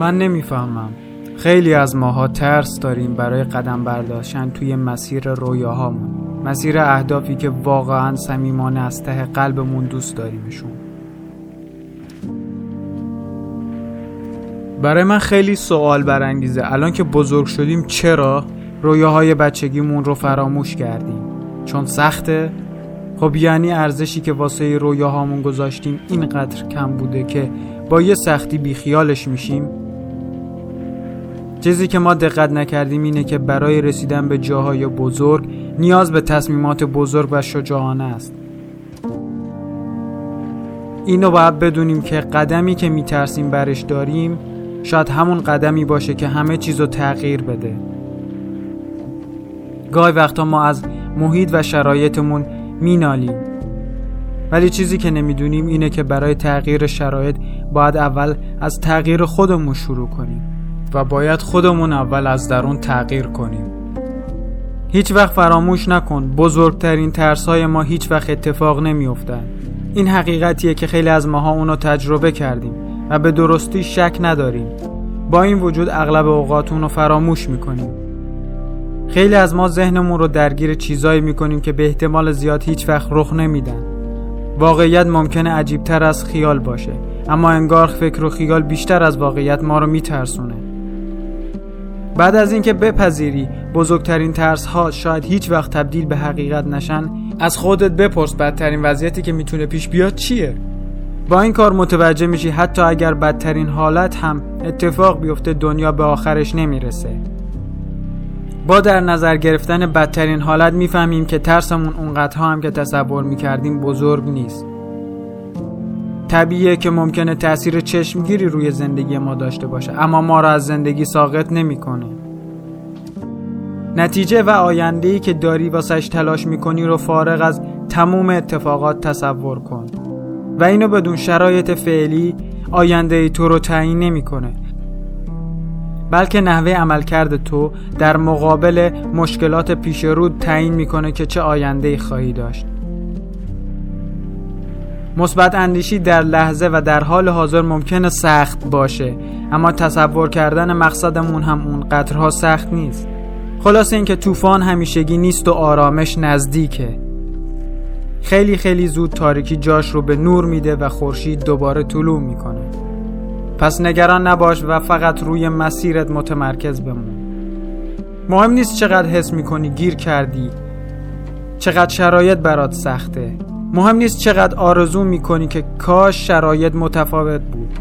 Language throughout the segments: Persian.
من نمی‌فهمم. خیلی از ماها ترس داریم برای قدم برداشتن توی مسیر رویاهامون. مسیر اهدافی که واقعا صمیمانه از ته قلبمون دوست داریمشون. برای من خیلی سوال برانگیزه. الان که بزرگ شدیم چرا رویاهای بچگیمون رو فراموش کردیم؟ چون سخته؟ خب یعنی ارزشی که واسه رویاهامون گذاشتیم اینقدر کم بوده که با یه سختی بیخیالش میشیم؟ چیزی که ما دقت نکردیم اینه که برای رسیدن به جاهای بزرگ نیاز به تصمیمات بزرگ و شجاعانه است. اینو باید بدونیم که قدمی که میترسیم برش داریم شاید همون قدمی باشه که همه چیز رو تغییر بده. گاهی وقتا ما از محیط و شرایطمون مینالیم. ولی چیزی که نمی‌دونیم اینه که برای تغییر شرایط باید اول از تغییر خودمون شروع کنیم. و باید خودمون اول از درون تغییر کنیم. هیچ وقت فراموش نکن بزرگترین ترس های ما هیچ وقت اتفاق نمیافتند این حقیقتیه که خیلی از ماها اونو تجربه کردیم و به درستی شک نداریم. با این وجود اغلب اوقات اونو فراموش می‌کنیم. خیلی از ما ذهنمون رو درگیر چیزایی می‌کنیم که به احتمال زیاد هیچ وقت رخ نمیدن. واقعیت ممکنه عجیبتر از خیال باشه اما انگار فکر و خیال بیشتر از واقعیت ما رو میترسونه. بعد از اینکه بپذیری بزرگترین ترس ها شاید هیچ وقت تبدیل به حقیقت نشن از خودت بپرس بدترین وضعیتی که می‌تونه پیش بیاد چیه. با این کار متوجه میشی حتی اگر بدترین حالت هم اتفاق بیفته دنیا به آخرش نمی‌رسه. با در نظر گرفتن بدترین حالت می‌فهمیم که ترسمون اونقدرها هم که تصور می‌کردیم بزرگ نیست. طبیعیه که ممکنه تاثیر چشمگیری روی زندگی ما داشته باشه اما ما را از زندگی ساقط نمی‌کنه. نتیجه و آینده‌ای که داری واسش تلاش می‌کنی رو فارغ از تموم اتفاقات تصور کن. و اینو بدون شرایط فعلی آینده ای تو رو تعیین نمی‌کنه. بلکه نحوه عملکرد تو در مقابل مشکلات پیش رو تعیین می‌کنه که چه آینده ای خواهی داشت. مثبت اندیشی در لحظه و در حال حاضر ممکنه سخت باشه اما تصور کردن مقصدمون هم اون قطرها سخت نیست. خلاصه اینکه طوفان همیشگی نیست و آرامش نزدیکه. خیلی خیلی زود تاریکی جاش رو به نور میده و خورشید دوباره طلوع می‌کنه. پس نگران نباش و فقط روی مسیرت متمرکز بمون. مهم نیست چقدر حس می‌کنی گیر کردی چقدر شرایط برات سخته. مهم نیست چقدر آرزو می‌کنی که کاش شرایط متفاوت بود.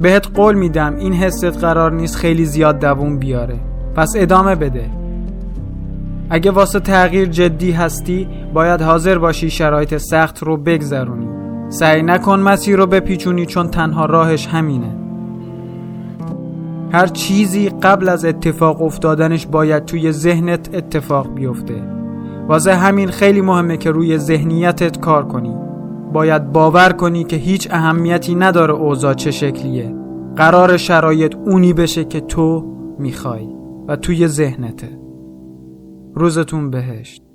بهت قول میدم این حست قرار نیست خیلی زیاد دووم بیاره. پس ادامه بده. اگه واسه تغییر جدی هستی باید حاضر باشی شرایط سخت رو بگذرونی. سعی نکن مسیر رو بپیچونی چون تنها راهش همینه. هر چیزی قبل از اتفاق افتادنش باید توی ذهنت اتفاق بیفته. واسه همین خیلی مهمه که روی ذهنیتت کار کنی. باید باور کنی که هیچ اهمیتی نداره اوضاع چه شکلیه. قرار شرایط اونی بشه که تو می‌خوای و توی ذهنته. روزتون بهشت.